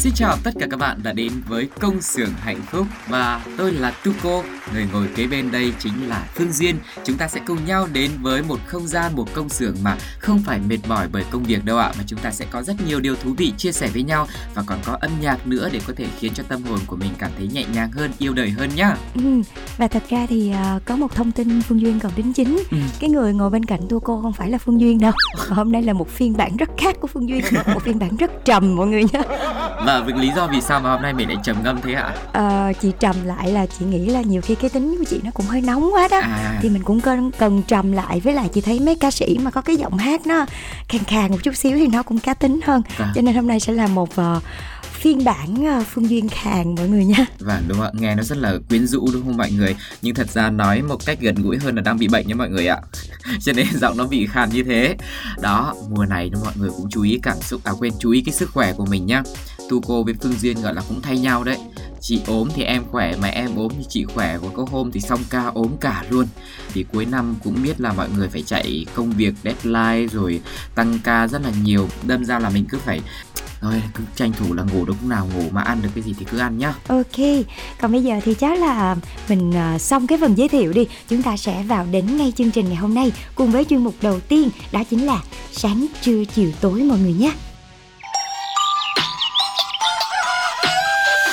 Xin chào tất cả các bạn đã đến với công xưởng hạnh phúc và tôi là Tuko, người ngồi kế bên đây chính là Phương Duyên. Chúng ta sẽ cùng nhau đến với một không gian, một công xưởng mà không phải mệt mỏi bởi công việc đâu ạ, mà chúng ta sẽ có rất nhiều điều thú vị chia sẻ với nhau và còn có âm nhạc nữa để có thể khiến cho tâm hồn của mình cảm thấy nhẹ nhàng hơn, yêu đời hơn nhá. Ừ, và thật ra thì ờ, có một thông tin Phương Duyên cần đính chính. Ừ. Cái người ngồi bên cạnh cô không phải là Phương Duyên đâu. Hôm nay là một phiên bản rất khác của Phương Duyên, một phiên bản rất trầm mọi người nhé. Và vì lý do vì sao mà hôm nay mình lại trầm ngâm thế ạ? Ờ, chị trầm lại là chị nghĩ là nhiều khi cái tính của chị nó cũng hơi nóng quá đó. À, thì mình cũng cần cần trầm lại với lại chị thấy mấy ca sĩ mà có cái giọng hát nó khàn khàn một chút xíu thì nó cũng cá tính hơn Vâng. cho nên hôm nay sẽ là một ờ, phiên bản ờ, phương duyên khàn mọi người nha Và đúng ạ, nghe nó rất là quyến rũ đúng không mọi người? Nhưng thật ra nói một cách gần gũi hơn là đang bị bệnh nha mọi người ạ. Cho nên giọng nó bị khàn như thế. Đó, mùa này mọi người cũng chú ý cảm xúc, à quên, chú ý cái sức khỏe của mình nhá. Tu cô với Phương Duyên gọi là cũng thay nhau đấy. Chị ốm thì em khỏe, mà em ốm thì chị khỏe. và Có hôm thì xong ca ốm cả luôn. thì cuối năm cũng biết là mọi người phải chạy công việc, deadline rồi tăng ca rất là nhiều. Đâm ra là mình cứ phải Thôi cứ tranh thủ là ngủ được lúc nào ngủ mà ăn được cái gì thì cứ ăn nhá. ok còn bây giờ thì chắc là mình à, xong cái phần giới thiệu đi chúng ta sẽ vào đến ngay chương trình ngày hôm nay cùng với chuyên mục đầu tiên đó chính là sáng trưa chiều tối mọi người nhé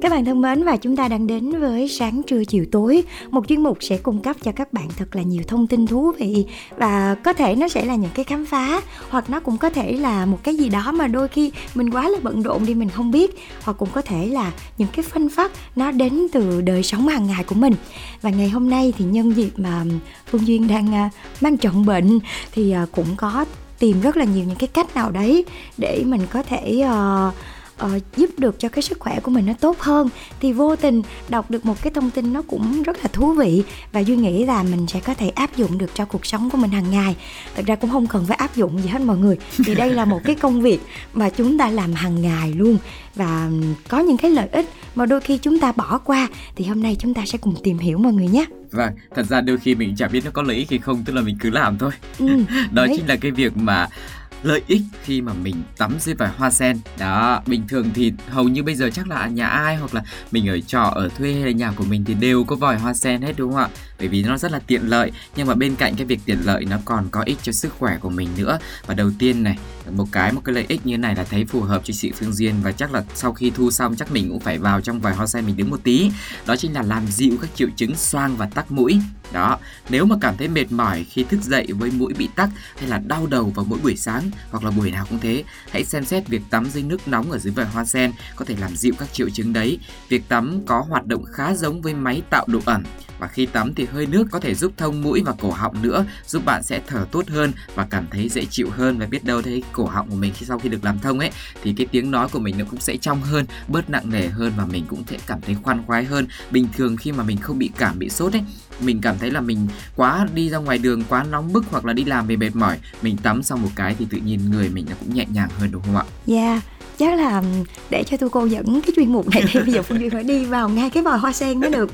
Các bạn thân mến và chúng ta đang đến với sáng trưa chiều tối. Một chuyên mục sẽ cung cấp cho các bạn thật là nhiều thông tin thú vị Và có thể nó sẽ là những cái khám phá Hoặc nó cũng có thể là một cái gì đó mà đôi khi mình quá là bận rộn đi mình không biết Hoặc cũng có thể là những cái phân phát nó đến từ đời sống hàng ngày của mình. Và ngày hôm nay thì nhân dịp mà Phương Duyên đang à, mang trọng bệnh Thì à, cũng có tìm rất là nhiều những cái cách nào đấy Để mình có thể... uh, ờ, giúp được cho cái sức khỏe của mình nó tốt hơn thì vô tình đọc được một cái thông tin nó cũng rất là thú vị và duy nghĩ là mình sẽ có thể áp dụng được cho cuộc sống của mình hàng ngày thật ra cũng không cần phải áp dụng gì hết mọi người vì đây là một cái công việc mà chúng ta làm hàng ngày luôn và có những cái lợi ích mà đôi khi chúng ta bỏ qua thì hôm nay chúng ta sẽ cùng tìm hiểu mọi người nhé Vâng, thật ra đôi khi mình chẳng biết nó có lợi ích hay không, tức là mình cứ làm thôi. ừ, Đó đấy. chính là cái việc mà lợi ích khi mà mình tắm dưới vòi hoa sen. Đó, bình thường thì hầu như bây giờ chắc là nhà ai hoặc là mình ở trọ, ở thuê hay là nhà của mình thì đều có vòi hoa sen hết, đúng không ạ? Bởi vì nó rất là tiện lợi, nhưng mà bên cạnh cái việc tiện lợi nó còn có ích cho sức khỏe của mình nữa. Và đầu tiên này, một cái một cái lợi ích như này là thấy phù hợp cho chị Phương Duyên và chắc là sau khi thu xong chắc mình cũng phải vào trong vòi hoa sen mình đứng một tí. Đó chính là làm dịu các triệu chứng xoang và tắc mũi đó, nếu mà cảm thấy mệt mỏi khi thức dậy với mũi bị tắc hay là đau đầu vào mỗi buổi sáng hoặc là buổi nào cũng thế, hãy xem xét việc tắm dưới nước nóng ở dưới vòi hoa sen có thể làm dịu các triệu chứng đấy. Việc tắm có hoạt động khá giống với máy tạo độ ẩm và khi tắm thì hơi nước có thể giúp thông mũi và cổ họng nữa, giúp bạn sẽ thở tốt hơn và cảm thấy dễ chịu hơn. Và biết đâu thấy cổ họng của mình khi sau khi được làm thông ấy, thì cái tiếng nói của mình nó cũng sẽ trong hơn, bớt nặng nề hơn và mình cũng sẽ cảm thấy khoan khoái hơn. Bình thường khi mà mình không bị cảm, bị sốt ấy mình cảm thấy là mình quá đi ra ngoài đường quá nóng bức hoặc là đi làm về mệt mỏi mình tắm xong một cái thì tự nhiên người mình nó cũng nhẹ nhàng hơn đúng không ạ Dạ, chắc là để cho tôi cô dẫn cái chuyên mục này thì bây giờ Phương Duyên phải đi vào ngay cái vòi hoa sen mới được.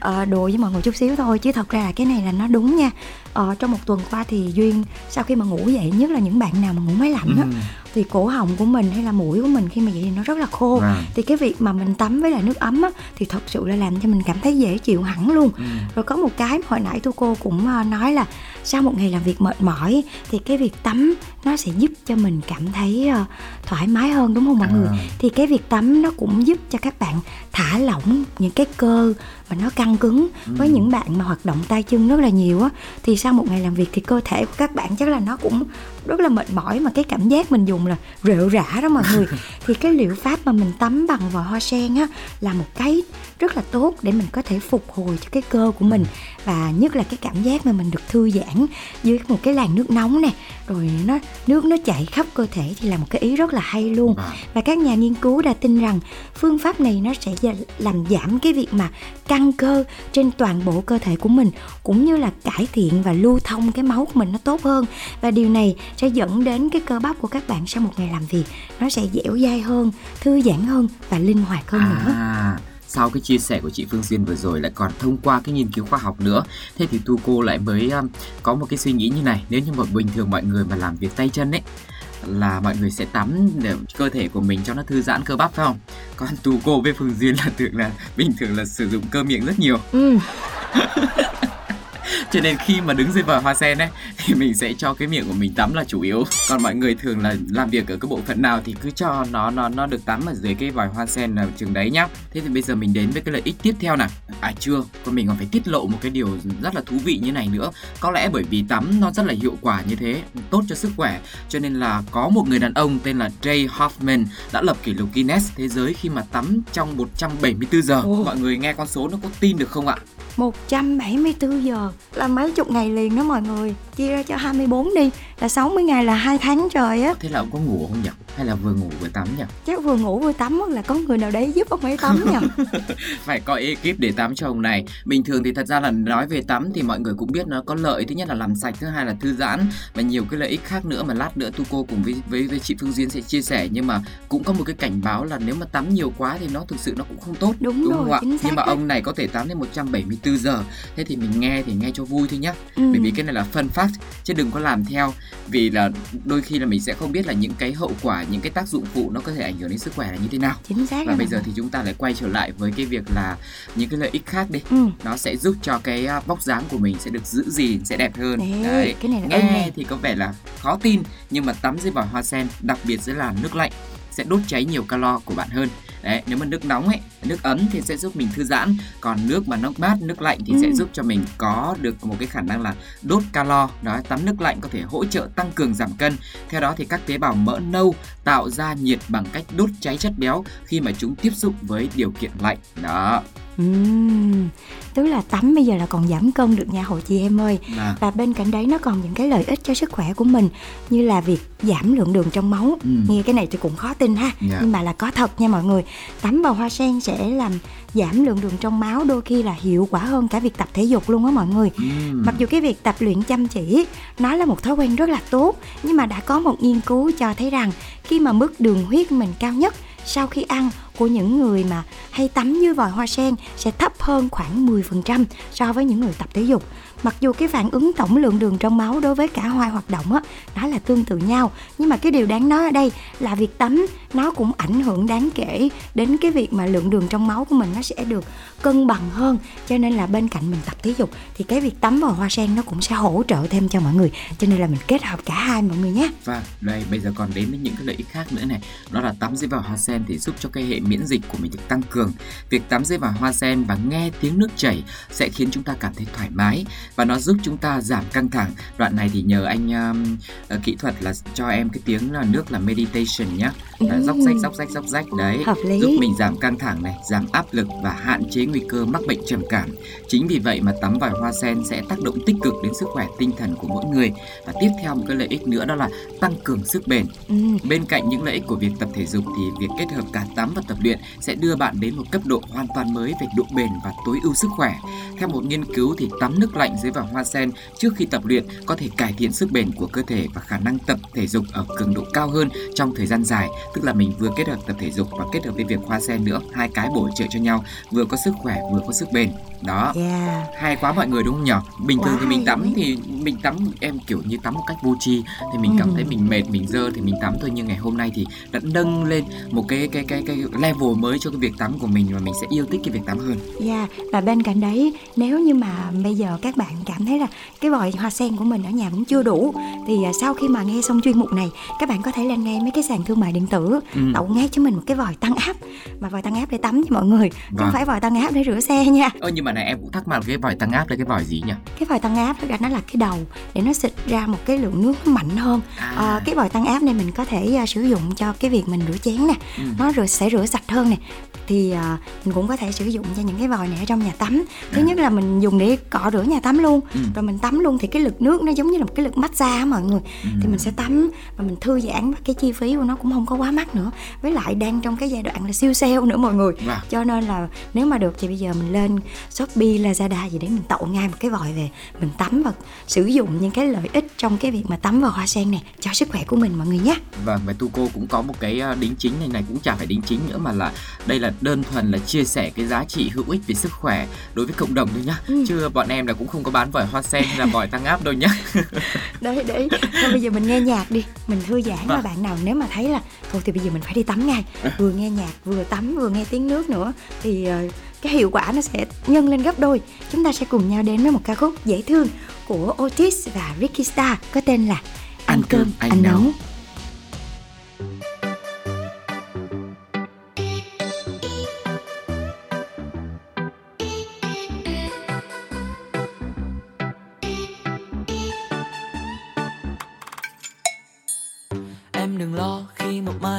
à, đùa với mọi người chút xíu thôi chứ thật ra là cái này là nó đúng nha. Ờ, trong một tuần qua thì Duyên sau khi mà ngủ dậy nhất là những bạn nào mà ngủ máy lạnh á, Ừ. thì cổ họng của mình hay là mũi của mình khi mà vậy thì nó rất là khô Vâng. thì cái việc mà mình tắm với lại nước ấm á, thì thật sự là làm cho mình cảm thấy dễ chịu hẳn luôn Ừ. rồi có một cái hồi nãy tu cô cũng ờ, nói là sau một ngày làm việc mệt mỏi thì cái việc tắm nó sẽ giúp cho mình cảm thấy ờ, thoải mái hơn đúng không mọi À. người thì cái việc tắm nó cũng giúp cho các bạn thả lỏng những cái cơ mà nó căng cứng với Ừ. những bạn mà hoạt động tay chân rất là nhiều á thì sau một ngày làm việc thì cơ thể của các bạn chắc là nó cũng rất là mệt mỏi mà cái cảm giác mình dùng là rệu rã đó mọi người thì cái liệu pháp mà mình tắm bằng vòi hoa sen á là một cái rất là tốt để mình có thể phục hồi cho cái cơ của mình và nhất là cái cảm giác mà mình được thư giãn dưới một cái làn nước nóng nè rồi nó nước nó chảy khắp cơ thể thì là một cái ý rất là hay luôn Vâng. và các nhà nghiên cứu đã tin rằng phương pháp này nó sẽ làm giảm cái việc mà căng cơ trên toàn bộ cơ thể của mình cũng như là cải thiện và lưu thông cái máu của mình nó tốt hơn. Và điều này sẽ dẫn đến cái cơ bắp của các bạn sau một ngày làm việc nó sẽ dẻo dai hơn thư giãn hơn và linh hoạt hơn nữa. À, sau cái chia sẻ của chị Phương Duyên vừa rồi lại còn thông qua cái nghiên cứu khoa học nữa. Thế thì tu cô lại mới um, có một cái suy nghĩ như này nếu như mà bình thường mọi người mà làm việc tay chân ấy là mọi người sẽ tắm để cơ thể của mình cho nó thư giãn cơ bắp phải không? Còn tu cô với Phương Duyên là tưởng là bình thường là sử dụng cơ miệng rất nhiều. Ừ cho nên khi mà đứng dưới vòi hoa sen ấy thì mình sẽ cho cái miệng của mình tắm là chủ yếu. Còn mọi người thường là làm việc ở cái bộ phận nào thì cứ cho nó nó nó được tắm ở dưới cái vòi hoa sen ở trường đấy nhá. Thế thì bây giờ mình đến với cái lợi ích tiếp theo nào. À chưa. Còn mình còn phải tiết lộ một cái điều rất là thú vị như này nữa. Có lẽ bởi vì tắm nó rất là hiệu quả như thế tốt cho sức khỏe cho nên là có một người đàn ông tên là Jay Hoffman đã lập kỷ lục Guinness thế giới khi mà tắm trong 174 giờ. Ồ. mọi người nghe con số nó có tin được không ạ 174 giờ là mấy chục ngày liền đó mọi người. Chia ra cho 24 đi, là 60 ngày là hai tháng trời á. Thế là ông có ngủ không nhỉ? Hay là vừa ngủ vừa tắm nhỉ? Chắc vừa ngủ vừa tắm hoặc là có người nào đấy giúp ông ấy tắm nhỉ? Phải có ekip để tắm cho ông này. Bình thường thì thật ra là nói về tắm thì mọi người cũng biết nó có lợi. Thứ nhất là làm sạch thứ hai là thư giãn. Và nhiều cái lợi ích khác nữa mà lát nữa tu cô cùng với với, với chị Phương Duyên sẽ chia sẻ. Nhưng mà cũng có một cái cảnh báo là nếu mà tắm nhiều quá thì nó thực sự nó cũng không tốt Đúng rồi, không ạ? nhưng mà đấy. ông này có thể tắm đến 174 giờ. Thế thì mình nghe thì nghe cho vui thôi nhá. Ừ. bởi vì cái này là fun fact chứ đừng có làm theo. Vì là đôi khi là mình sẽ không biết là những cái hậu quả những cái tác dụng phụ nó có thể ảnh hưởng đến sức khỏe là như thế nào. Chính xác và bây giờ thì chúng ta lại quay trở lại với cái việc là những cái lợi ích khác đi. Ừ. Nó sẽ giúp cho cái à, vóc dáng của mình sẽ được giữ gìn sẽ đẹp hơn. Đấy, cái này là nghe nè. thì có vẻ là khó tin nhưng mà tắm dưới vòi hoa sen đặc biệt sẽ là nước lạnh sẽ đốt cháy nhiều calo của bạn hơn đấy nếu mà nước nóng ấy nước ấm thì sẽ giúp mình thư giãn còn nước mà nước mát nước lạnh thì sẽ Ừ. giúp cho mình có được một cái khả năng là đốt calo. Đó tắm nước lạnh có thể hỗ trợ tăng cường giảm cân. Theo đó thì các tế bào mỡ nâu tạo ra nhiệt bằng cách đốt cháy chất béo khi mà chúng tiếp xúc với điều kiện lạnh. Đó Ừm, tức là tắm bây giờ là còn giảm cân được nha hội chị em ơi là và bên cạnh đấy nó còn những cái lợi ích cho sức khỏe của mình như là việc giảm lượng đường trong máu Ừ. nghe cái này thì cũng khó tin ha Dạ. nhưng mà là có thật nha mọi người tắm vào hoa sen sẽ làm giảm lượng đường trong máu đôi khi là hiệu quả hơn cả việc tập thể dục luôn á mọi người Ừm. Mặc dù cái việc tập luyện chăm chỉ nó là một thói quen rất là tốt nhưng mà đã có một nghiên cứu cho thấy rằng khi mà mức đường huyết mình cao nhất sau khi ăn của những người mà hay tắm dưới vòi hoa sen sẽ thấp hơn khoảng 10% so với những người tập thể dục. Mặc dù cái phản ứng tổng lượng đường trong máu đối với cả hai hoạt động á nó là tương tự nhau, nhưng mà cái điều đáng nói ở đây là việc tắm nó cũng ảnh hưởng đáng kể đến cái việc mà lượng đường trong máu của mình nó sẽ được cân bằng hơn. Cho nên là bên cạnh mình tập thể dục thì cái việc tắm vào hoa sen nó cũng sẽ hỗ trợ thêm cho mọi người. Cho nên là mình kết hợp cả hai mọi người nhé. Và đây bây giờ còn đến với những cái lợi ích khác nữa này Đó là tắm dưới vòi hoa sen thì giúp cho cái hệ miễn dịch của mình được tăng cường Việc tắm dưới vòi hoa sen và nghe tiếng nước chảy sẽ khiến chúng ta cảm thấy thoải mái và nó giúp chúng ta giảm căng thẳng Đoạn này thì nhờ anh um, ờ, kỹ thuật là cho em cái tiếng là nước là meditation nhá là Ừm. Dốc rách dốc rách dốc rách đấy. Giúp mình giảm căng thẳng này, giảm áp lực và hạn chế nguy cơ mắc bệnh trầm cảm Chính vì vậy mà tắm vòi hoa sen sẽ tác động tích cực đến sức khỏe tinh thần của mỗi người Và tiếp theo một cái lợi ích nữa đó là tăng cường sức bền Ừ. Bên cạnh những lợi ích của việc tập thể dục thì việc kết hợp cả tắm và tập luyện sẽ đưa bạn đến một cấp độ hoàn toàn mới về độ bền và tối ưu sức khỏe. Theo một nghiên cứu thì tắm nước lạnh dưới vòi hoa sen trước khi tập luyện có thể cải thiện sức bền của cơ thể và khả năng tập thể dục ở cường độ cao hơn trong thời gian dài, tức là mình vừa kết hợp tập thể dục và kết hợp với việc hoa sen nữa, hai cái bổ trợ cho nhau, vừa có sức khỏe vừa có sức bền. Đó. Yeah. Hay quá mọi người đúng không nhỉ? Bình thường Quá thì mình tắm thì mình tắm em kiểu như tắm một cách vô tri thì mình cảm Ừ. thấy mình mệt mình dơ thì mình tắm thôi nhưng ngày hôm nay thì đã nâng lên một cái cái cái cái level mới cho cái việc tắm của mình và mình sẽ yêu thích cái việc tắm hơn. Yeah. Và bên cạnh đấy nếu như mà bây giờ các bạn cảm thấy là cái vòi hoa sen của mình ở nhà vẫn chưa đủ thì à, sau khi mà nghe xong chuyên mục này các bạn có thể lên ngay mấy cái sàn thương mại điện tử Ừ. tậu ngay cho mình một cái vòi tăng áp mà vòi tăng áp để tắm cho mọi người chứ Vâng. không phải vòi tăng áp để rửa xe nha Ơ nhưng mà này em cũng thắc mắc cái vòi tăng áp là cái vòi gì nhỉ? cái vòi tăng áp nó là cái đầu để nó xịt ra một cái lượng nước mạnh hơn à, cái vòi tăng áp này mình có thể à, sử dụng cho cái việc mình rửa chén nè Ừ. nó rửa sẽ rửa sạch hơn nè thì à, mình cũng có thể sử dụng cho những cái vòi này ở trong nhà tắm thứ À. nhất là mình dùng để cọ rửa nhà tắm luôn Ừ. rồi mình tắm luôn thì cái lực nước nó giống như là một cái lực massage á mọi người Ừ. thì mình sẽ tắm và mình thư giãn và cái chi phí của nó cũng không có quá mắc nữa với lại đang trong cái giai đoạn là siêu sale nữa mọi người Vâng. cho nên là nếu mà được thì bây giờ mình lên shopee lazada gì để mình tậu ngay một cái vòi về mình tắm và sử dụng những cái lợi ích trong cái việc mà tắm vào hoa sen này cho sức khỏe của mình mọi người nhé Vâng và Tuco cũng có một cái ờ, đính chính này này cũng chả phải đính chính nữa mà là đây là đơn thuần là chia sẻ cái giá trị hữu ích về sức khỏe đối với cộng đồng thôi nhá. Ừ. Chứ bọn em là cũng không có bán vòi hoa sen hay là vòi tăng áp đâu nhá. đấy đấy. Thôi bây giờ mình nghe nhạc đi. Mình thư giãn và bạn nào nếu mà thấy là thôi thì bây giờ mình phải đi tắm ngay. Vừa nghe nhạc vừa tắm vừa nghe tiếng nước nữa. Thì ờ, cái hiệu quả nó sẽ nhân lên gấp đôi. Chúng ta sẽ cùng nhau đến với một ca khúc dễ thương của Otis và Ricky Star có tên là ăn cơm anh nấu. Em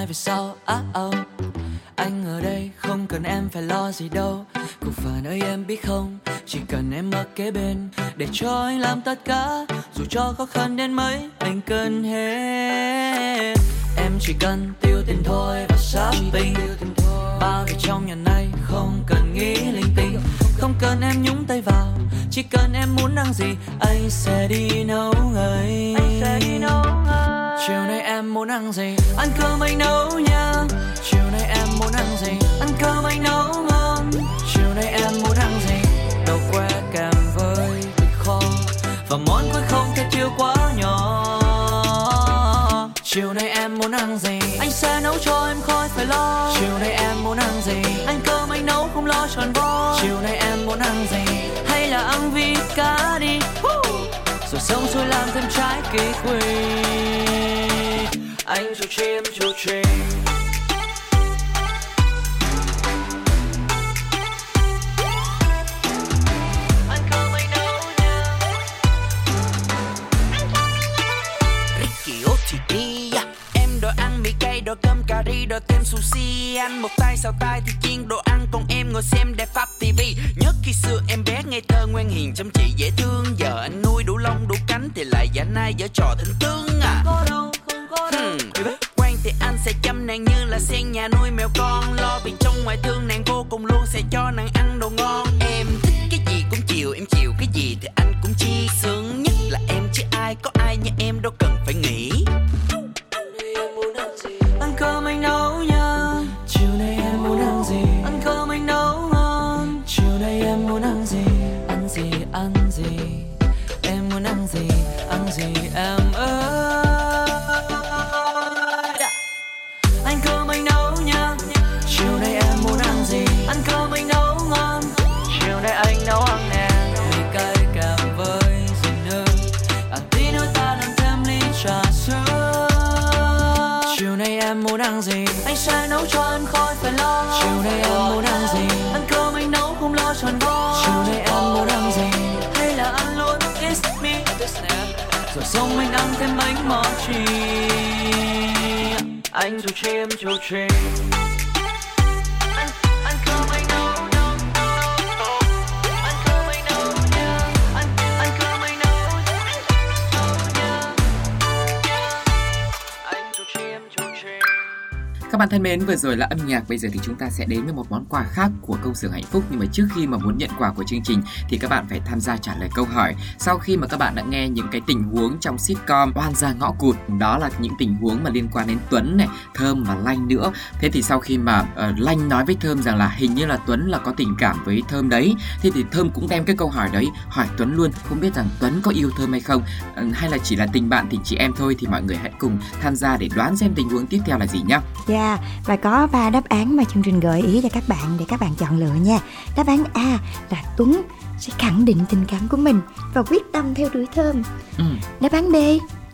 mai về sau. Á âu Anh ở đây không cần em phải lo gì đâu. Cuộc phản ơi em biết không? Chỉ cần em ở kế bên Để cho anh làm tất cả. Dù cho khó khăn đến mấy, Anh cần hết. Em chỉ cần tiêu tiền thôi và shopping. Bao việc trong nhà này không cần nghĩ linh tinh. Không cần em nhúng tay vào, Chỉ cần em muốn ăn gì, Anh sẽ đi nấu ngay Anh sẽ đi nấu. Chiều nay em muốn ăn gì? Ăn cơm anh nấu nha. Chiều nay em muốn ăn gì? Ăn cơm anh nấu ngon. Chiều nay em muốn ăn gì? Đậu que, kèm với thịt kho. Và món cuối không thể thiếu quá nhỏ. Chiều nay em muốn ăn gì? Anh sẽ nấu cho em khỏi phải lo. Chiều nay em muốn ăn gì? Anh cơm anh nấu không lo tròn vo. Chiều nay em muốn ăn gì? Hay là ăn vịt cá đi? Woo! Rồi sống rồi làm thêm trái kỳ quỳ anh chủ chim trì Ricky Em đòi ăn mì cay, cơm cà ri, đòi thêm sushi. Ăn một tay xào tay thì chiên đồ ăn Còn em ngồi xem đẹp pháp tivi Nhớ khi xưa em bé ngây thơ ngoan hiền chăm chỉ dễ thương. Giờ anh dở trò thịnh tướng à. Có đâu không có đâu. Hmm. Quen thì anh sẽ chăm nàng như là sen nhà nuôi mèo con Lo vì trong ngoài thương xong anh ăn thêm bánh mochi, anh chủ chim chủ chim. Bạn thân mến, vừa rồi là âm nhạc, bây giờ thì chúng ta sẽ đến với một món quà khác của công xưởng hạnh phúc nhưng mà trước khi mà muốn nhận quà của chương trình thì các bạn phải tham gia trả lời câu hỏi. Sau khi mà các bạn đã nghe những cái tình huống trong sitcom Oan gia ngõ cụt, đó là những tình huống mà liên quan đến Tuấn này, Thơm và Lanh nữa. Thế thì sau khi mà uh, Lanh nói với Thơm rằng là hình như là Tuấn là có tình cảm với Thơm đấy, thế thì Thơm cũng đem cái câu hỏi đấy hỏi Tuấn luôn, không biết rằng Tuấn có yêu Thơm hay không, uh, hay là chỉ là tình bạn tình chị em thôi thì mọi người hãy cùng tham gia để đoán xem tình huống tiếp theo là gì nhá. Yeah, và có ba đáp án mà chương trình gợi ý cho các bạn để các bạn chọn lựa nha. Đáp án A là Tuấn sẽ khẳng định tình cảm của mình và quyết tâm theo đuổi Thơm. Ừ. Đáp án B,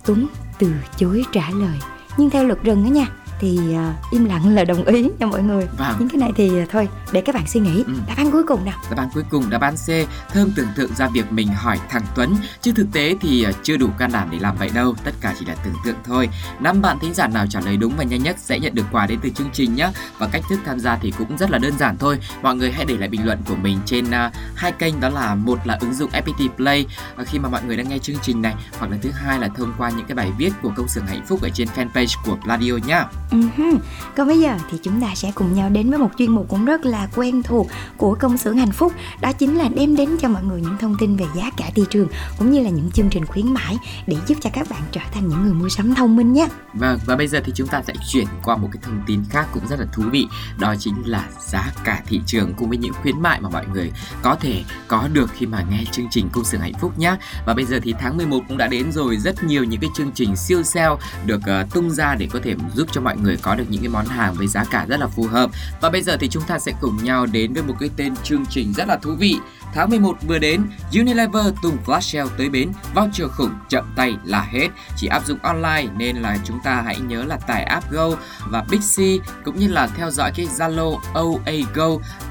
Tuấn từ chối trả lời. Nhưng theo luật rừng đó nha, thì uh, im lặng là đồng ý nha mọi người Vâng. những cái này thì uh, thôi để các bạn suy nghĩ Ừ. đáp án cuối cùng nào Đáp án cuối cùng đáp án C, Thơm tưởng tượng ra việc mình hỏi thằng Tuấn, chứ thực tế thì ờ, chưa đủ can đảm để làm vậy đâu, tất cả chỉ là tưởng tượng thôi. Năm bạn thính giả nào trả lời đúng và nhanh nhất sẽ nhận được quà đến từ chương trình nhé. Và cách thức tham gia thì cũng rất là đơn giản thôi. Mọi người hãy để lại bình luận của mình trên ờ, hai kênh đó là một là ứng dụng FPT Play ờ, khi mà mọi người đang nghe chương trình này, hoặc là thứ hai là thông qua những cái bài viết của công xưởng hạnh phúc ở trên fanpage của Pladio nhá. Uh-huh. Còn bây giờ thì chúng ta sẽ cùng nhau đến với một chuyên mục cũng rất là quen thuộc của công xưởng hạnh phúc. Đó chính là đem đến cho mọi người những thông tin về giá cả thị trường Cũng như là những chương trình khuyến mãi để giúp cho các bạn trở thành những người mua sắm thông minh nhé. Vâng, và bây giờ thì chúng ta sẽ chuyển qua một cái thông tin khác cũng rất là thú vị Đó chính là giá cả thị trường cùng với những khuyến mại mà mọi người có thể có được khi mà nghe chương trình Công xưởng Hạnh Phúc nhé. Và bây giờ thì tháng 11 cũng đã đến rồi Rất nhiều những cái chương trình siêu sale được uh, tung ra để có thể giúp cho mọi người có được những cái món hàng với giá cả rất là phù hợp. Và bây giờ thì chúng ta sẽ cùng nhau đến với một cái tên chương trình rất là thú vị. Tháng 11 vừa đến, Unilever tung flash sale tới bến, voucher khủng chậm tay là hết. Chỉ áp dụng online nên là chúng ta hãy nhớ là tải app Go và Bixi cũng như là theo dõi cái Zalo OA Go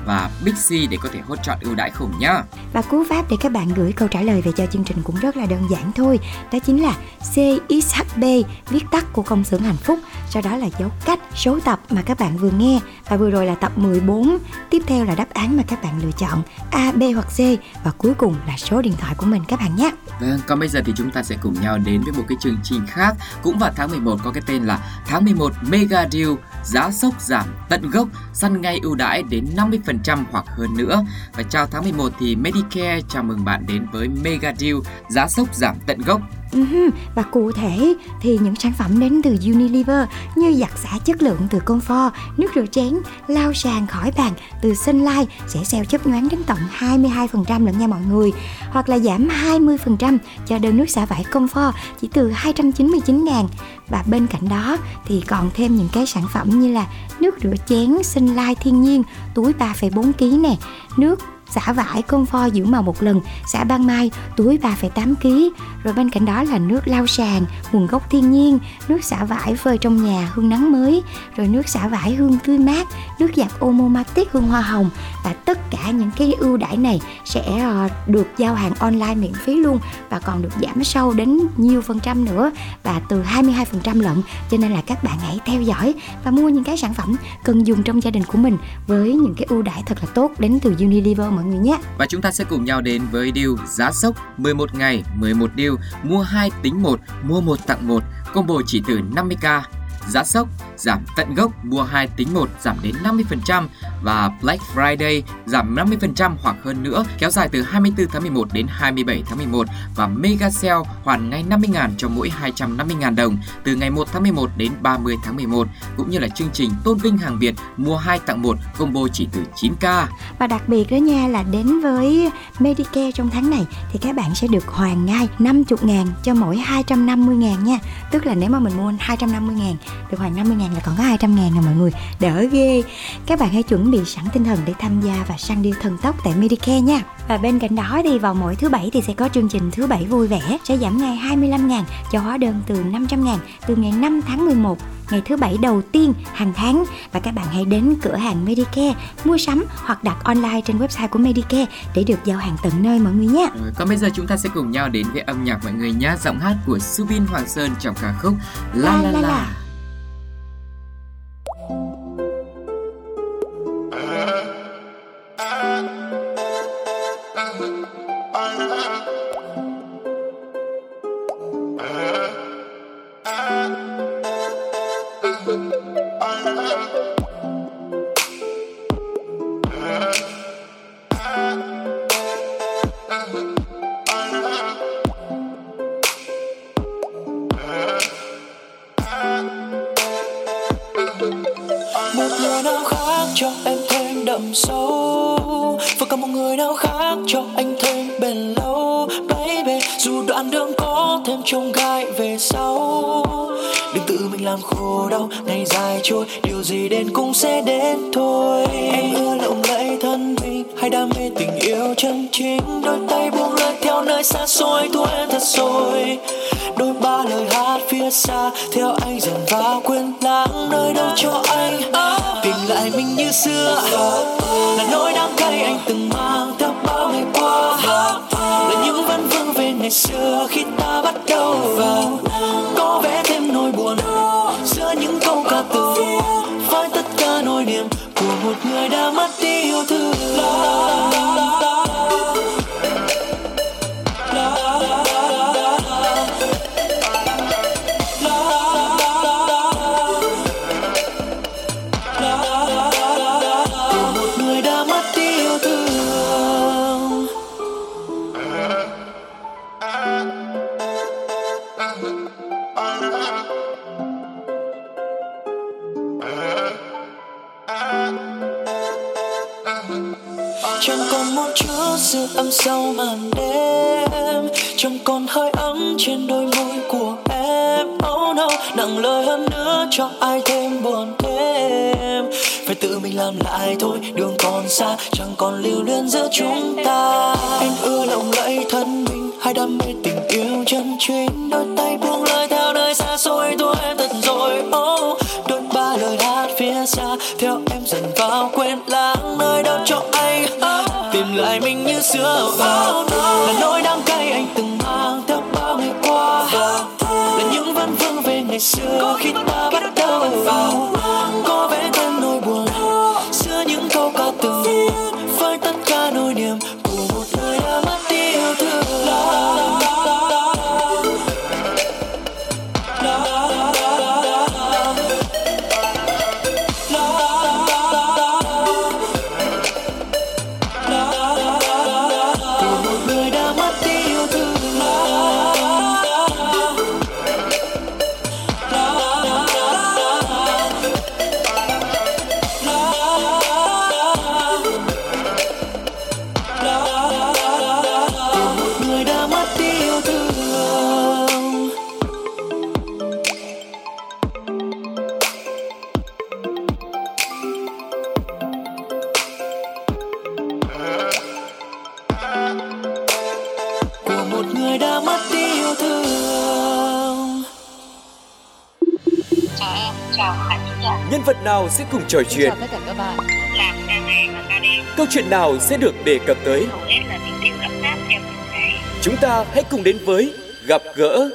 và Bixi để có thể hốt chọn ưu đãi khủng nhá. Và cú pháp để các bạn gửi câu trả lời về cho chương trình cũng rất là đơn giản thôi. Đó chính là CXHB, viết tắt của công xưởng hạnh phúc. Sau đó là dấu cách, số tập mà các bạn vừa nghe. Và vừa rồi là tập 14 Tiếp theo là đáp án mà các bạn lựa chọn. A, B hoặc C. Và cuối cùng là số điện thoại của mình các bạn nhé. Vâng, còn bây giờ thì chúng ta sẽ cùng nhau đến với một cái chương trình khác. Cũng vào tháng 11 có cái tên là tháng 11 Mega Deal giá sốc giảm tận gốc săn ngay ưu đãi đến 50% hoặc hơn nữa. Và chào tháng 11 thì Medicare chào mừng bạn đến với Mega Deal giá sốc giảm tận gốc. Và cụ thể thì những sản phẩm đến từ Unilever như giặt xả chất lượng từ Comfort, nước rửa chén, lau sàn khỏi bàn từ Sunlight sẽ sale chấp nhoáng đến tận 22% lận nha mọi người. Hoặc là giảm 20% cho đơn nước xả vải Comfort chỉ từ 299 ngàn. Và bên cạnh đó thì còn thêm những cái sản phẩm như là nước rửa chén Sunlight thiên nhiên túi 3,4 kg nè Nước xả vải Comfort giữ màu một lần, xả ban mai, túi 3,8 kg. Rồi bên cạnh đó là nước lau sàn, nguồn gốc thiên nhiên, nước xả vải phơi trong nhà hương nắng mới, rồi nước xả vải hương tươi mát, nước giặt Omomatic hương hoa hồng. Và tất cả những cái ưu đãi này sẽ ờ, được giao hàng online miễn phí luôn và còn được giảm sâu đến nhiều phần trăm nữa và từ 22% lận. Cho nên là các bạn hãy theo dõi và mua những cái sản phẩm cần dùng trong gia đình của mình với những cái ưu đãi thật là tốt đến từ Unilever mọi người nhé. Và chúng ta sẽ cùng nhau đến với deal giá sốc 11 ngày 11 deal mua 2 tính 1 mua 1 tặng 1 combo chỉ từ 50k giá sốc giảm tận gốc, mua 2 tính 1 giảm đến 50% và Black Friday giảm 50% hoặc hơn nữa, kéo dài từ 24 tháng 11 đến 27 tháng 11 và Mega Sale hoàn ngay 50.000 cho mỗi 250.000 đồng từ ngày 1 tháng 11 đến 30 tháng 11 cũng như là chương trình tôn vinh hàng Việt mua 2 tặng 1 combo chỉ từ 9k Và đặc biệt đó nha, là đến với Medicare trong tháng này thì các bạn sẽ được hoàn ngay 50.000 cho mỗi 250.000 nha. Tức là nếu mà mình mua 250.000 được hoàn 50 ngàn là còn có 200 ngàn nè mọi người. Đỡ ghê. Các bạn hãy chuẩn bị sẵn tinh thần để tham gia và săn deal thần tốc tại Medicare nha. Và bên cạnh đó thì vào mỗi thứ bảy thì sẽ có chương trình thứ bảy vui vẻ. Sẽ giảm ngày 25 ngàn cho hóa đơn từ 500 ngàn từ ngày 5 tháng 11 ngày thứ bảy đầu tiên hàng tháng. Và các bạn hãy đến cửa hàng Medicare mua sắm hoặc đặt online trên website của Medicare để được giao hàng tận nơi mọi người nhé. Rồi, còn bây giờ chúng ta sẽ cùng nhau đến với âm nhạc mọi người nhé. Giọng hát của Subin Hoàng Sơn trong ca khúc La La La, la. một trông gai về sau. Đừng tự mình làm khổ đau, ngày dài trôi, điều gì đến cũng sẽ đến thôi. Em ưa lộng lẫy thân mình, hay đam mê tình yêu chân chính. Đôi tay buông lời theo nơi xa xôi, thua em thật rồi. Đôi ba lời hát phía xa, theo anh dần vào quên lãng nơi đâu cho anh. Tìm lại mình như xưa, là nỗi đắng cay anh từng mang theo bao ngày qua là những văn vương về ngày xưa khi ta bắt đầu vào. Có vẻ thêm nỗi buồn, giữa những câu ca từ. Với tất cả nỗi niềm của một người đã mất đi yêu thương. Chẳng còn hơi ấm trên đôi môi của em. Oh no, nặng lời hơn nữa cho ai thêm buồn thêm. Phải tự mình làm lại thôi, đường còn xa, chẳng còn lưu luyến giữa chúng ta. Em ưa lộng lẫy thân mình hai đam mê tình yêu chân chính. Đôi tay buông lời theo nơi xa xôi, thua em thật rồi. Oh đôi ba lời hát phía xa, theo em dần vào quên lãng nơi đâu cho anh. Tìm lại mình như xưa vào ngày xưa khi ta bắt đầu vào có vẻ thêm nỗi buồn. Giữa những câu ca từ với tất cả nỗi niềm của một người đã sẽ cùng trò chuyện? tất cả các bạn. Làm ca ngày và ca đêm Câu chuyện nào sẽ được đề cập tới? hầu hết là tình tiết ấm áp theo từng ngày. Chúng ta hãy cùng đến với Gặp gỡ.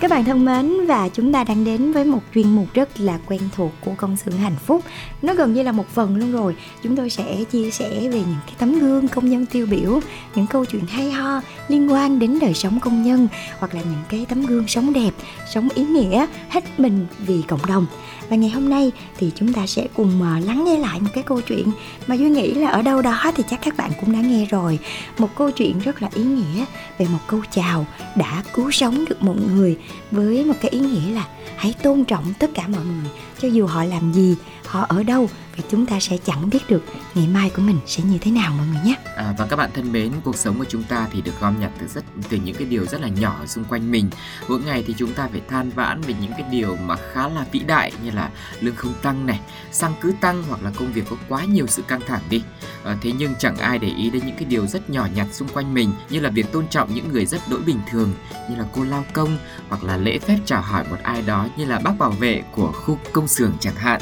Các bạn thân mến và chúng ta đang đến với một chuyên mục rất là quen thuộc của công xưởng hạnh phúc. Nó gần như là một phần luôn rồi. Chúng tôi sẽ chia sẻ về những cái tấm gương công nhân tiêu biểu Những câu chuyện hay ho liên quan đến đời sống công nhân Hoặc là những cái tấm gương sống đẹp, sống ý nghĩa, hết mình vì cộng đồng và ngày hôm nay thì chúng ta sẽ cùng ờ, lắng nghe lại một cái câu chuyện mà Duy nghĩ là ở đâu đó thì chắc các bạn cũng đã nghe rồi. Một câu chuyện rất là ý nghĩa về một câu chào đã cứu sống được một người Với một cái ý nghĩa là hãy tôn trọng tất cả mọi người Cho dù họ làm gì, họ ở đâu vì chúng ta sẽ chẳng biết được ngày mai của mình sẽ như thế nào mọi người nhé À, và các bạn thân mến, cuộc sống của chúng ta thì được gom nhặt từ rất từ những cái điều rất là nhỏ xung quanh mình. Mỗi ngày thì chúng ta phải than vãn về những cái điều mà khá là vĩ đại như là lương không tăng này, xăng cứ tăng hoặc là công việc có quá nhiều sự căng thẳng đi. À, thế nhưng chẳng ai để ý đến những cái điều rất nhỏ nhặt xung quanh mình như là việc tôn trọng những người rất đỗi bình thường như là cô lao công hoặc là lễ phép chào hỏi một ai đó như là bác bảo vệ của khu công xưởng chẳng hạn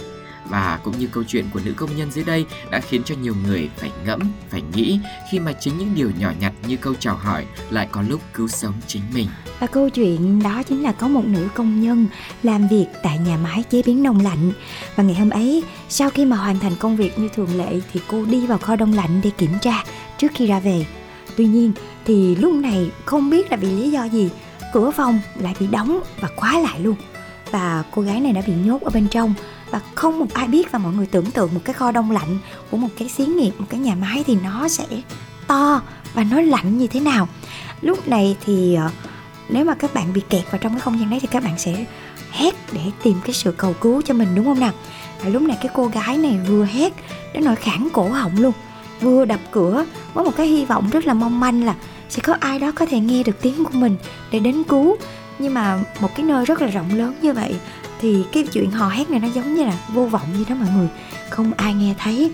và cũng như câu chuyện của nữ công nhân dưới đây đã khiến cho nhiều người phải ngẫm, phải nghĩ khi mà chính những điều nhỏ nhặt như câu chào hỏi lại có lúc cứu sống chính mình. Và câu chuyện đó chính là có một nữ công nhân làm việc tại nhà máy chế biến đông lạnh. Và ngày hôm ấy, sau khi mà hoàn thành công việc như thường lệ thì cô đi vào kho đông lạnh để kiểm tra trước khi ra về. Tuy nhiên thì lúc này không biết là vì lý do gì, cửa phòng lại bị đóng và khóa lại luôn. Và cô gái này đã bị nhốt ở bên trong và không một ai biết và mọi người tưởng tượng một cái kho đông lạnh của một cái xí nghiệp, một cái nhà máy thì nó sẽ to và nó lạnh như thế nào. Lúc này thì ờ, nếu mà các bạn bị kẹt vào trong cái không gian đấy thì các bạn sẽ hét để tìm cái sự cầu cứu cho mình, đúng không nào? Và lúc này cái cô gái này vừa hét đến nỗi khản cổ họng luôn, vừa đập cửa với một cái hy vọng rất là mong manh là sẽ có ai đó có thể nghe được tiếng của mình để đến cứu. Nhưng mà một cái nơi rất là rộng lớn như vậy thì cái chuyện hò hét này nó giống như là vô vọng như đó mọi người. Không ai nghe thấy.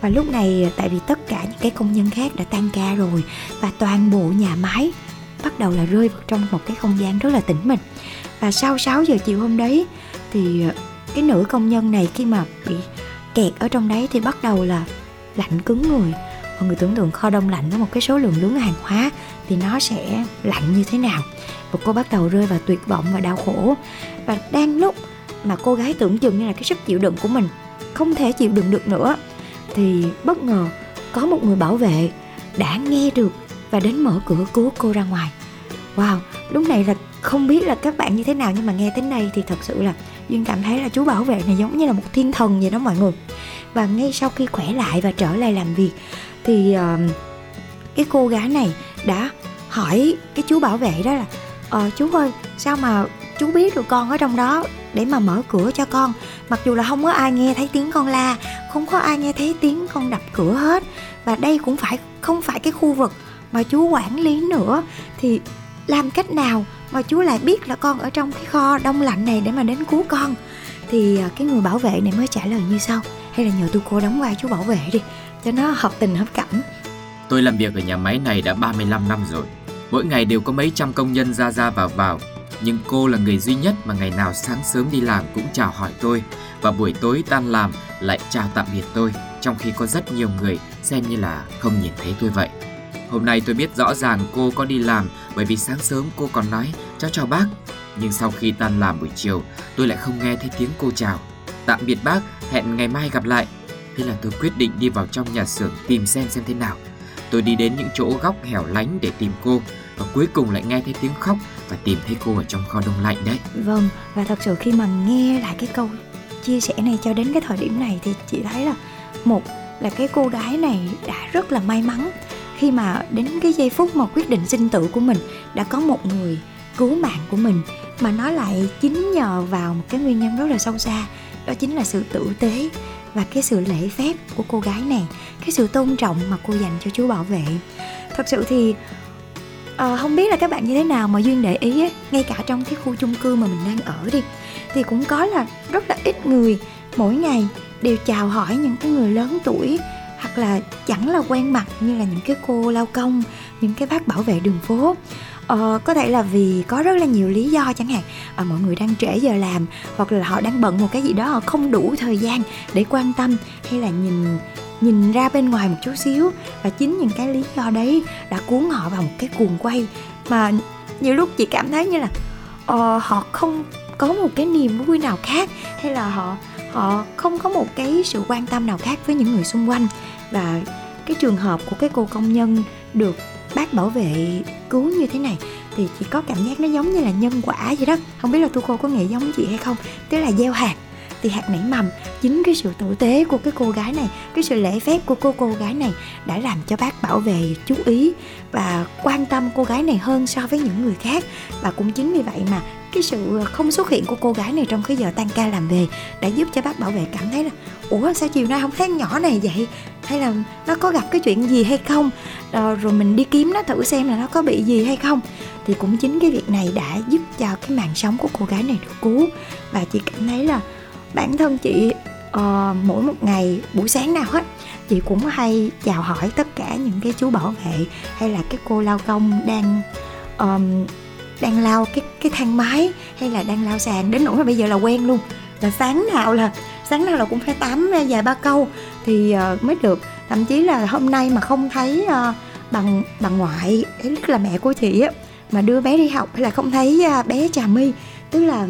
Và lúc này à, tại vì tất cả những cái công nhân khác đã tan ca rồi và toàn bộ nhà máy bắt đầu là rơi vào trong một cái không gian rất là tĩnh mịch. Và sau 6 giờ chiều hôm đấy thì à, cái nữ công nhân này khi mà bị kẹt ở trong đấy thì bắt đầu là lạnh cứng người mọi người tưởng tượng kho đông lạnh với một cái số lượng lớn hàng hóa thì nó sẽ lạnh như thế nào. Và cô bắt đầu rơi vào tuyệt vọng và đau khổ. Và đang lúc mà cô gái tưởng chừng như là cái sức chịu đựng của mình không thể chịu đựng được nữa, thì bất ngờ có một người bảo vệ đã nghe được và đến mở cửa cứu cô ra ngoài. Wow, lúc này là không biết là các bạn như thế nào nhưng mà nghe đến đây thì thật sự là duyên cảm thấy là chú bảo vệ này giống như là một thiên thần vậy đó mọi người. Và ngay sau khi khỏe lại và trở lại làm việc thì uh, cái cô gái này đã hỏi cái chú bảo vệ đó là ờ chú ơi sao mà chú biết được con ở trong đó để mà mở cửa cho con? Mặc dù là không có ai nghe thấy tiếng con la không có ai nghe thấy tiếng con đập cửa hết. Và đây cũng phải không phải cái khu vực mà chú quản lý nữa. Thì làm cách nào mà chú lại biết là con ở trong cái kho đông lạnh này để mà đến cứu con? Thì ờ, cái người bảo vệ này mới trả lời như sau. Hay là nhờ tôi cô đóng vai chú bảo vệ đi cho nó hợp tình hợp cảnh Tôi làm việc ở nhà máy này đã 35 năm rồi. Mỗi ngày đều có mấy trăm công nhân ra ra vào vào. Nhưng cô là người duy nhất mà ngày nào sáng sớm đi làm cũng chào hỏi tôi và buổi tối tan làm lại chào tạm biệt tôi trong khi có rất nhiều người xem như là không nhìn thấy tôi vậy. Hôm nay tôi biết rõ ràng cô có đi làm bởi vì sáng sớm cô còn nói cháu chào bác. Nhưng sau khi tan làm buổi chiều tôi lại không nghe thấy tiếng cô chào. Tạm biệt bác, hẹn ngày mai gặp lại. Thế là tôi quyết định đi vào trong nhà xưởng tìm xem xem thế nào. Tôi đi đến những chỗ góc hẻo lánh để tìm cô và cuối cùng lại nghe thấy tiếng khóc và tìm thấy cô ở trong kho đông lạnh đấy. Vâng, và thật sự khi mà nghe lại cái câu chia sẻ này cho đến cái thời điểm này thì chị thấy là một là cái cô gái này đã rất là may mắn khi mà đến cái giây phút mà quyết định sinh tử của mình đã có một người cứu mạng của mình mà nó lại chính nhờ vào một cái nguyên nhân rất là sâu xa đó chính là sự tử tế và cái sự lễ phép của cô gái này cái sự tôn trọng mà cô dành cho chú bảo vệ. Thật sự thì à, không biết là các bạn như thế nào mà duyên để ý ấy, ngay cả trong cái khu chung cư mà mình đang ở đi thì cũng có là rất là ít người mỗi ngày đều chào hỏi những cái người lớn tuổi hoặc là chẳng là quen mặt như là những cái cô lao công những cái bác bảo vệ đường phố ờ, có thể là vì có rất là nhiều lý do chẳng hạn. À, mọi người đang trễ giờ làm hoặc là họ đang bận một cái gì đó họ không đủ thời gian để quan tâm hay là nhìn nhìn ra bên ngoài một chút xíu. Và chính những cái lý do đấy đã cuốn họ vào một cái cuồng quay mà nhiều lúc chị cảm thấy như là uh, họ không có một cái niềm vui nào khác hay là họ họ không có một cái sự quan tâm nào khác với những người xung quanh. Và cái trường hợp của cái cô công nhân được bác bảo vệ cứu như thế này thì chị có cảm giác nó giống như là nhân quả vậy đó. Không biết là tu cô có nghĩ giống chị hay không. Tức là gieo hạt. Thì hạt nảy mầm. Chính cái sự tử tế của cái cô gái này, cái sự lễ phép của cô cô gái này đã làm cho bác bảo vệ chú ý và quan tâm cô gái này hơn so với những người khác. Và cũng chính vì vậy mà cái sự không xuất hiện của cô gái này trong cái giờ tan ca làm về đã giúp cho bác bảo vệ cảm thấy là ủa sao chiều nay không thấy nhỏ này vậy? Hay là nó có gặp cái chuyện gì hay không? Ờ, rồi mình đi kiếm nó thử xem là nó có bị gì hay không. Thì cũng chính cái việc này đã giúp cho cái mạng sống của cô gái này được cứu. Và chị cảm thấy là bản thân chị uh, mỗi một ngày buổi sáng nào hết chị cũng hay chào hỏi tất cả những cái chú bảo vệ hay là cái cô lao công đang um, đang lao cái cái thang máy hay là đang lao sàn. Đến nỗi mà bây giờ là quen luôn. Là sáng nào là sáng nào là cũng phải tám à, vài ba câu thì ờ, mới được. Thậm chí là hôm nay mà không thấy ờ, bằng bằng ngoại tức là mẹ của chị á, mà đưa bé đi học hay là không thấy à, bé trà my. Tức là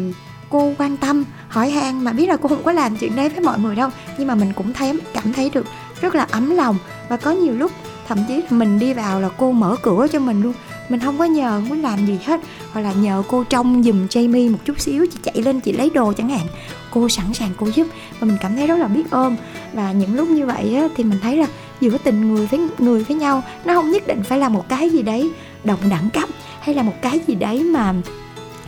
cô quan tâm, hỏi han mà biết là cô không có làm chuyện đấy với mọi người đâu. Nhưng mà mình cũng thấy, cảm thấy được rất là ấm lòng. Và có nhiều lúc, thậm chí là mình đi vào là cô mở cửa cho mình luôn. Mình không có nhờ không có làm gì hết. Hoặc là nhờ cô trông giùm Jamie một chút xíu, chị chạy lên, chị lấy đồ chẳng hạn cô sẵn sàng cô giúp. Và mình cảm thấy rất là biết ơn. Và những lúc như vậy á, thì mình thấy là giữa tình người với người với nhau nó không nhất định phải là một cái gì đấy đồng đẳng cấp hay là một cái gì đấy mà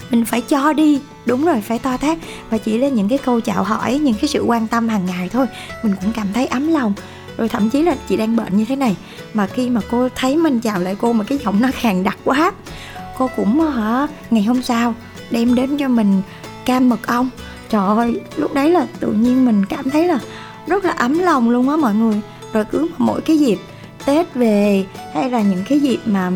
mình phải cho đi. Đúng rồi phải to thác và chỉ là những cái câu chào hỏi những cái sự quan tâm hàng ngày thôi. Mình cũng cảm thấy ấm lòng. Rồi thậm chí là chị đang bệnh như thế này. Mà khi mà cô thấy mình chào lại cô mà cái giọng nó khàn đặc quá cô cũng ờ, hả ngày hôm sau đem đến cho mình cam mật ong trời ơi, lúc đấy là tự nhiên mình cảm thấy là rất là ấm lòng luôn á mọi người. Rồi cứ mỗi cái dịp tết về hay là những cái dịp mà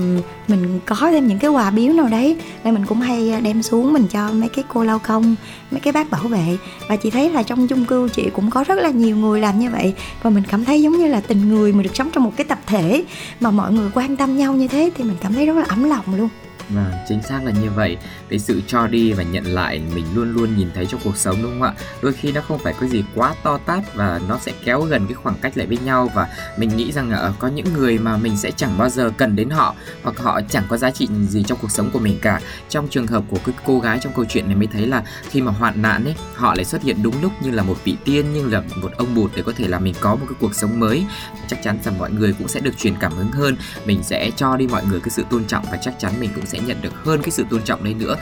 mình có thêm những cái quà biếu nào đấy là mình cũng hay đem xuống mình cho mấy cái cô lao công, mấy cái bác bảo vệ. Và chị thấy là trong chung cư chị cũng có rất là nhiều người làm như vậy. Và mình cảm thấy giống như là tình người mà được sống trong một cái tập thể mà mọi người quan tâm nhau như thế thì mình cảm thấy rất là ấm lòng luôn. Vâng, chính xác là như vậy. Cái sự cho đi và nhận lại mình luôn luôn nhìn thấy trong cuộc sống đúng không ạ? Đôi khi nó không phải có gì quá to tát và nó sẽ kéo gần cái khoảng cách lại với nhau và mình nghĩ rằng là ờ, có những người mà mình sẽ chẳng bao giờ cần đến họ hoặc họ chẳng có giá trị gì trong cuộc sống của mình cả. Trong trường hợp của cái cô gái trong câu chuyện này mới thấy là khi mà hoạn nạn ấy, họ lại xuất hiện đúng lúc như là một vị tiên như là một ông bụt để có thể là mình có một cái cuộc sống mới. Chắc chắn rằng mọi người cũng sẽ được truyền cảm hứng hơn, mình sẽ cho đi mọi người cái sự tôn trọng và chắc chắn mình cũng sẽ nhận được hơn cái sự tôn trọng đấy nữa.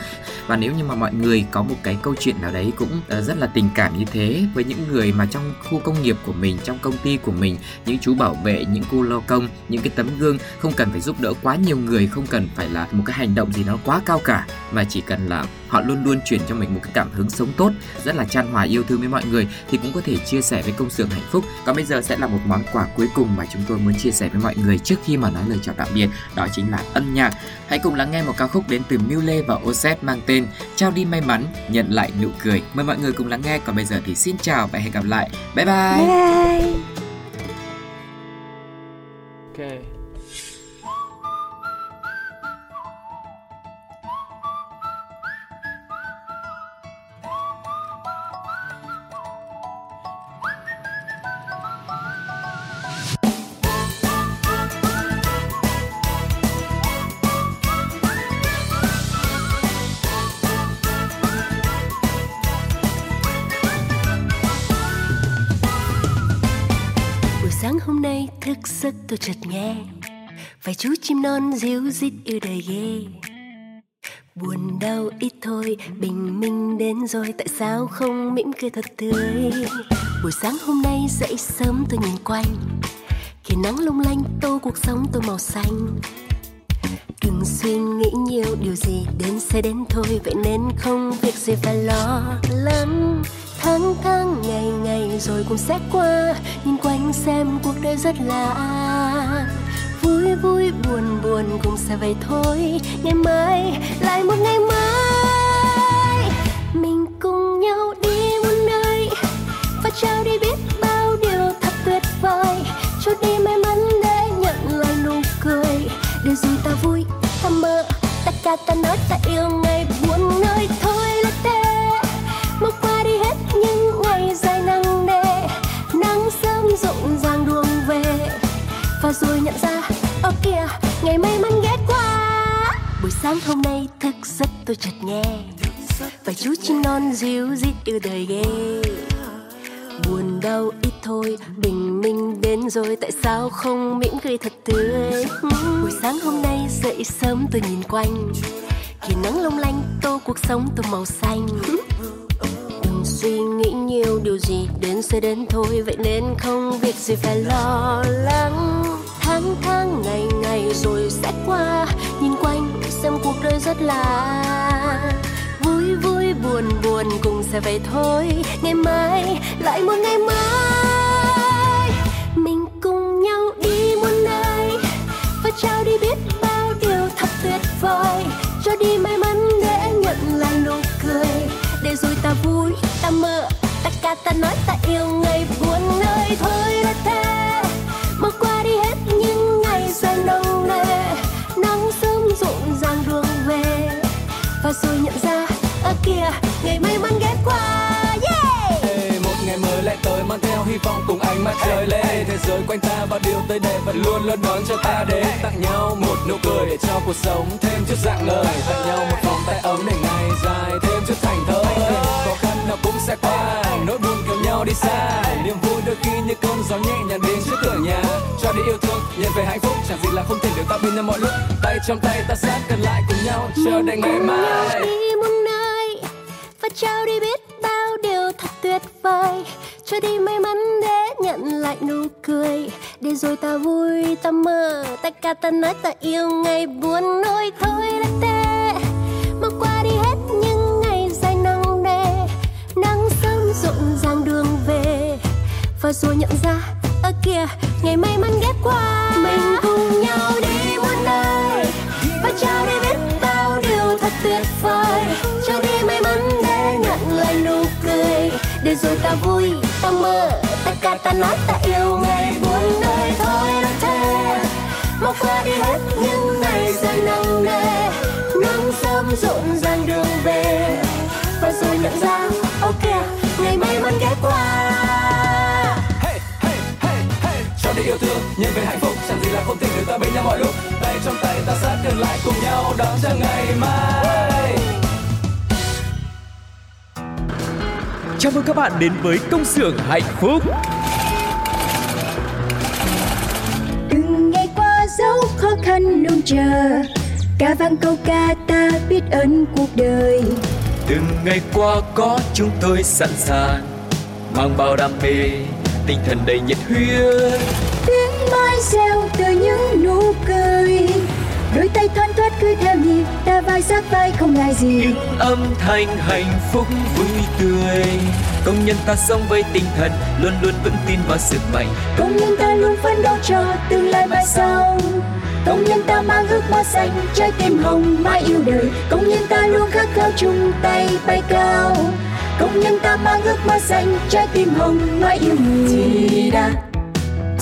Và nếu như mà mọi người có một cái câu chuyện nào đấy cũng ờ, rất là tình cảm như thế với những người mà trong khu công nghiệp của mình, trong công ty của mình, những chú bảo vệ, những cô lao công, những cái tấm gương, không cần phải giúp đỡ quá nhiều người, không cần phải là một cái hành động gì nó quá cao cả, mà chỉ cần là họ luôn luôn truyền cho mình một cái cảm hứng sống tốt rất là chan hòa yêu thương với mọi người thì cũng có thể chia sẻ với công xưởng hạnh phúc. Còn bây giờ sẽ là một món quà cuối cùng mà chúng tôi muốn chia sẻ với mọi người trước khi mà nói lời chào tạm biệt đó chính là âm nhạc. Hãy cùng lắng nghe một ca khúc đến từ Mule và Oset mang tên trao đi may mắn nhận lại nụ cười. Mời mọi người cùng lắng nghe còn bây giờ thì xin chào và hẹn gặp lại. Bye bye, bye, bye. Okay. Vài chú chim non ríu rít yêu đời ghê. Buồn đau ít thôi, bình minh đến rồi, tại sao không mỉm cười thật tươi? Buổi sáng hôm nay dậy sớm tôi nhìn quanh. Khi nắng lung lanh, tô cuộc sống tôi màu xanh. Đừng suy nghĩ nhiều điều gì đến sẽ đến thôi, vậy nên không việc gì phải lo lắng. Tháng tháng, ngày ngày, rồi cũng sẽ qua. Nhìn quanh xem cuộc đời rất là ai vui, buồn buồn cũng sẽ vậy thôi. Ngày mai, lại một ngày mới. Mình cùng nhau đi một nơi. Và trao đi biết bao điều thật tuyệt vời. Cho đi may mắn để nhận lại nụ cười. Để rồi ta vui, ta mơ, tất cả ta nói ta yêu ngày buồn nơi thôi là thế. Mau qua đi hết những ngày dài nắng nề. Nắng sớm rộn ràng đường về. Và rồi nhận ra sáng hôm nay thức giấc tôi chợt nghe. Và chú chim non díu dít yêu đời ghê. Buồn đau ít thôi, bình minh đến rồi, tại sao không mỉm cười thật tươi? Buổi sáng hôm nay dậy sớm tôi nhìn quanh. Khi nắng long lanh, tô cuộc sống tô màu xanh. Đừng suy nghĩ nhiều, điều gì đến sẽ đến thôi. Vậy nên không việc gì phải lo lắng. Tháng tháng ngày ngày rồi sẽ qua xem cuộc đời rất là vui vui, buồn buồn cùng sẽ vậy thôi. Ngày mai, lại một ngày mới. Mình cùng nhau đi một nơi. Và trao đi biết bao điều thật tuyệt vời. Cho đi may mắn để nhận lại nụ cười. Để rồi ta vui, ta mơ tất cả ta nói, ta yêu ngày buồn nơi thôi là thế. Bỏ qua đi hết những ngày dài nồng nề. Và rồi nhận ra ở kia ngày may mắn ghé qua yeah! Hey, một ngày mới lại tới mang theo hy vọng cùng ánh mặt trời lên thế giới quanh ta và điều tới đây vẫn luôn luôn đón cho ta đến. Tặng nhau một nụ cười để cho cuộc sống thêm chút dạng lời. Tặng nhau một vòng tay ấm để ngày dài thêm chút thành thơi. Khó khăn nào cũng sẽ qua nỗi buồn kéo nhau đi xa. Niềm vui đôi khi như cơn gió nhẹ nhàng đến trước cửa nhà. Cho đi yêu thương nhận về hạnh phúc gì là không thể được ta bên nhau mọi lúc. Tay trong tay ta sát gần lại cùng nhau chờ đợi ngày mai. đi muôn nơi và trao đi biết bao điều thật tuyệt vời. Cho đi may mắn để nhận lại nụ cười. Để rồi ta vui ta mơ tất cả ta nói ta yêu. Ngày buồn nỗi thôi là tệ mà qua đi hết những ngày dài nắng nề. Nắng sớm rộn ràng đường về và rồi nhận ra ở ngày may mắn ghé qua. Mình cùng nhau đi muôn nơi. Và trao đi biết bao điều thật tuyệt vời. Cho đi may mắn để nhận lại nụ cười. Để rồi ta vui, ta mơ, tất cả ta nói ta yêu ngày buồn nơi thôi là thế mau qua đi hết những ngày dài nắng nề. Nắng sớm rộn ràng đường về. Và rồi nhận ra nhận về hạnh phúc chẳng gì là không thể được ta bên nhau mọi lúc. Tay trong tay ta sát gần lại cùng nhau đón chờ ngày mai. Chào mừng các bạn đến với công xưởng hạnh phúc. Từng ngày qua dấu khó khăn luôn chờ. Ca vang câu ca ta biết ơn cuộc đời. Từng ngày qua có chúng tôi sẵn sàng Mang bao đam mê, tinh thần đầy nhiệt huyết mai reo từ những nụ cười. Đôi tay thoăn thoắt cứ theo nhịp ta vai sát vai không ngại gì. Những âm thanh hạnh phúc vui tươi. Công nhân ta sống với tinh thần Luôn luôn vững tin vào sức mạnh. Công nhân ta luôn phấn đấu cho tương lai mai sau. Công nhân ta mang ước mơ xanh trái tim hồng mãi yêu đời. Công nhân ta luôn khát khao chung tay bay cao. Công nhân ta mang ước mơ xanh trái tim hồng mãi yêu người